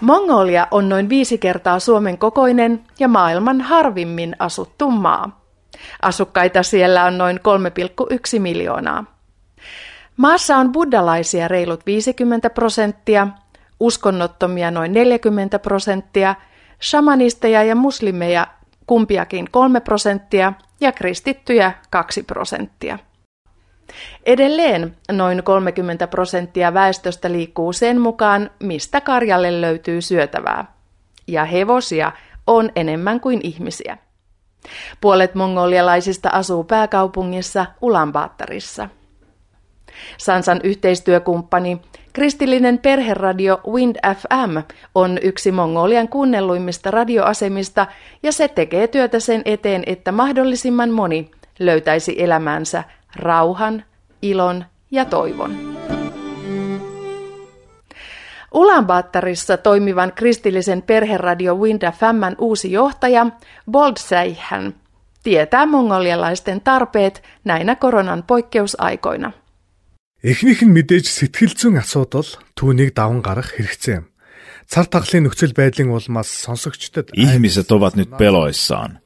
Mongolia on noin viisi kertaa Suomen kokoinen ja maailman harvimmin asuttu maa. Asukkaita siellä on noin 3,1 miljoonaa. Maassa on buddalaisia reilut 50 prosenttia, uskonnottomia noin 40 prosenttia, shamanisteja ja muslimeja kumpiakin 3 prosenttia ja kristittyjä 2 prosenttia. Edelleen noin 30 prosenttia väestöstä liikkuu sen mukaan, mistä karjalle löytyy syötävää. Ja hevosia on enemmän kuin ihmisiä. Puolet mongolialaisista asuu pääkaupungissa Ulaanbaattarissa. Sansan yhteistyökumppani, kristillinen perheradio Wind FM on yksi Mongolian kuunnelluimmista radioasemista ja se tekee työtä sen eteen, että mahdollisimman moni löytäisi elämäänsä rauhan, ilon ja toivon. Ulaanbaattarissa toimivan kristillisen perheradio Wind FMn uusi johtaja Bold Säihän tietää mongolialaisten tarpeet näinä koronan poikkeusaikoina. Эхнийх нь мэдээж сэтгэл зүйн асуудал түүнийг даван гарах хэрэгцээ юм. Цар таглын нөхцөл байдлын улмаас сонсогчдод Ihmiset ovat nyt peloissaan.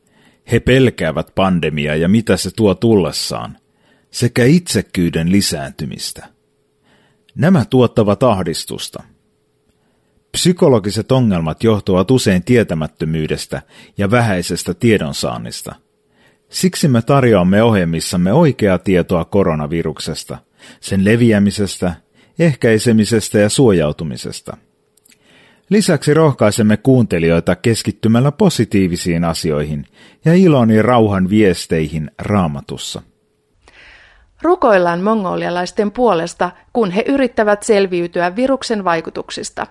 He pelkäävät pandemiaa ja mitä se tuo tullessaan, sekä itsekkyyden lisääntymistä. Nämä tuottavat ahdistusta. Psykologiset ongelmat johtuvat usein tietämättömyydestä ja vähäisestä tiedonsaannista. Siksi me tarjoamme ohjelmissamme oikeaa tietoa koronaviruksesta, sen leviämisestä, ehkäisemisestä ja suojautumisesta. Lisäksi rohkaisemme kuuntelijoita keskittymällä positiivisiin asioihin ja ilon ja rauhan viesteihin raamatussa. Rukoillaan mongolialaisten puolesta, kun he yrittävät selviytyä viruksen vaikutuksista.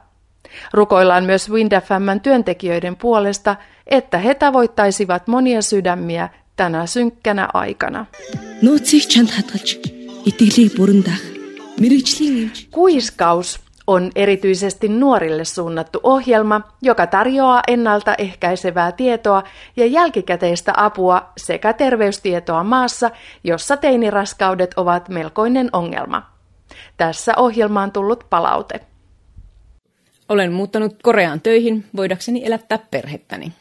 Rukoillaan myös Windafamman työntekijöiden puolesta, että he tavoittaisivat monia sydämiä tänä synkkänä aikana. Kuiskaus on erityisesti nuorille suunnattu ohjelma, joka tarjoaa ennaltaehkäisevää tietoa ja jälkikäteistä apua sekä terveystietoa maassa, jossa teiniraskaudet ovat melkoinen ongelma. Tässä ohjelmaan tullut palaute. Olen muuttanut Koreaan töihin voidakseni elättää perhettäni.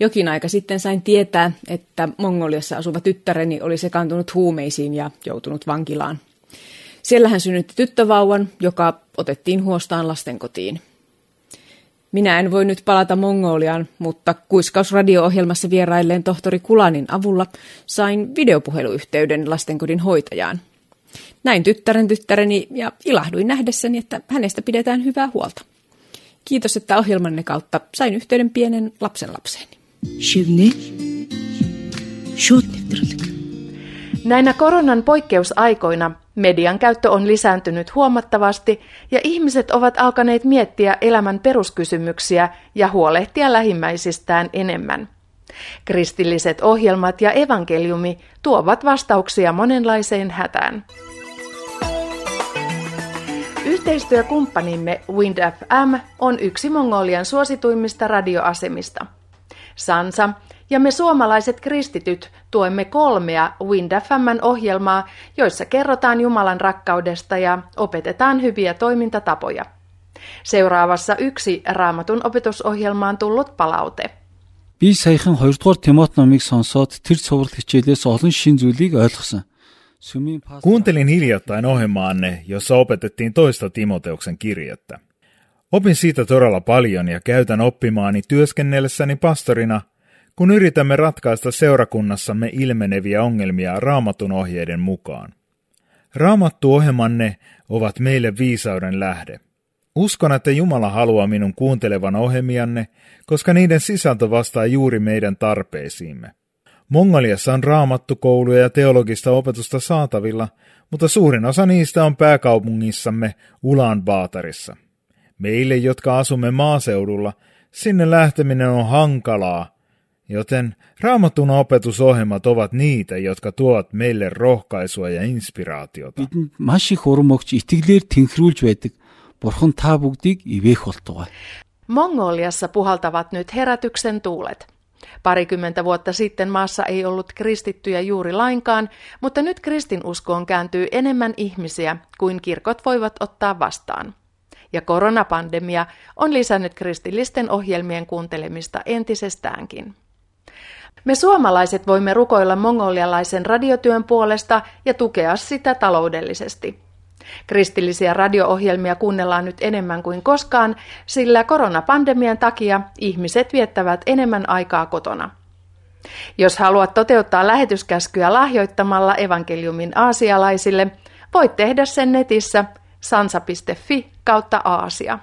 Jokin aika sitten sain tietää, että Mongoliassa asuva tyttäreni oli sekaantunut huumeisiin ja joutunut vankilaan. Siellä hän synnytti tyttövauvan, joka otettiin huostaan lastenkotiin. Minä en voi nyt palata Mongoliaan, mutta kuiskausradio-ohjelmassa vierailleen tohtori Kulanin avulla sain videopuheluyhteyden lastenkodin hoitajaan. Näin tyttären tyttäreni ja ilahduin nähdessäni, että hänestä pidetään hyvää huolta. Kiitos, että ohjelmanne kautta sain yhteyden pienen lapsen lapseeni. Näinä koronan poikkeusaikoina median käyttö on lisääntynyt huomattavasti ja ihmiset ovat alkaneet miettiä elämän peruskysymyksiä ja huolehtia lähimmäisistään enemmän. Kristilliset ohjelmat ja evankeliumi tuovat vastauksia monenlaiseen hätään. Yhteistyökumppanimme Wind FM on yksi Mongolian suosituimmista radioasemista. Sansa ja me suomalaiset kristityt tuemme kolmea Wind FMn ohjelmaa, joissa kerrotaan Jumalan rakkaudesta ja opetetaan hyviä toimintatapoja. Seuraavassa yksi raamatun opetusohjelmaan tullut palaute. Би саяхан 2 дугаар Тимот номыг сонсоод тэр цуврал хичээлээс олон шин зүйлийг ойлгосон. Kuuntelin hiljattain ohjelmaanne, jossa opetettiin toista Timoteuksen kirjettä. Opin siitä todella paljon ja käytän oppimaani työskennellessäni pastorina, kun yritämme ratkaista seurakunnassamme ilmeneviä ongelmia raamatun ohjeiden mukaan. Raamattu-ohjelmanne ovat meille viisauden lähde. Uskon, että Jumala haluaa minun kuuntelevan ohjelmianne, koska niiden sisältö vastaa juuri meidän tarpeisiimme. Mongoliassa on raamattukouluja ja teologista opetusta saatavilla, mutta suurin osa niistä on pääkaupungissamme Ulaanbaatarissa. Meille, jotka asumme maaseudulla, sinne lähteminen on hankalaa, joten raamatun opetusohjelmat ovat niitä, jotka tuovat meille rohkaisua ja inspiraatiota. Маш их урам өгч итгэлээр тэнхрүүлж байдаг. Бурхан та бүгдийг ивээх болтугай. Mongoliassa puhaltavat nyt herätyksen tuulet. Parikymmentä vuotta sitten maassa ei ollut kristittyjä juuri lainkaan, mutta nyt kristinuskoon kääntyy enemmän ihmisiä kuin kirkot voivat ottaa vastaan. ja koronapandemia on lisännyt kristillisten ohjelmien kuuntelemista entisestäänkin. Me suomalaiset voimme rukoilla mongolialaisen radiotyön puolesta ja tukea sitä taloudellisesti. Kristillisiä radio-ohjelmia kuunnellaan nyt enemmän kuin koskaan, sillä koronapandemian takia ihmiset viettävät enemmän aikaa kotona. Jos haluat toteuttaa lähetyskäskyä lahjoittamalla evankeliumin aasialaisille, voit tehdä sen netissä sansa.fi kautta Aasia.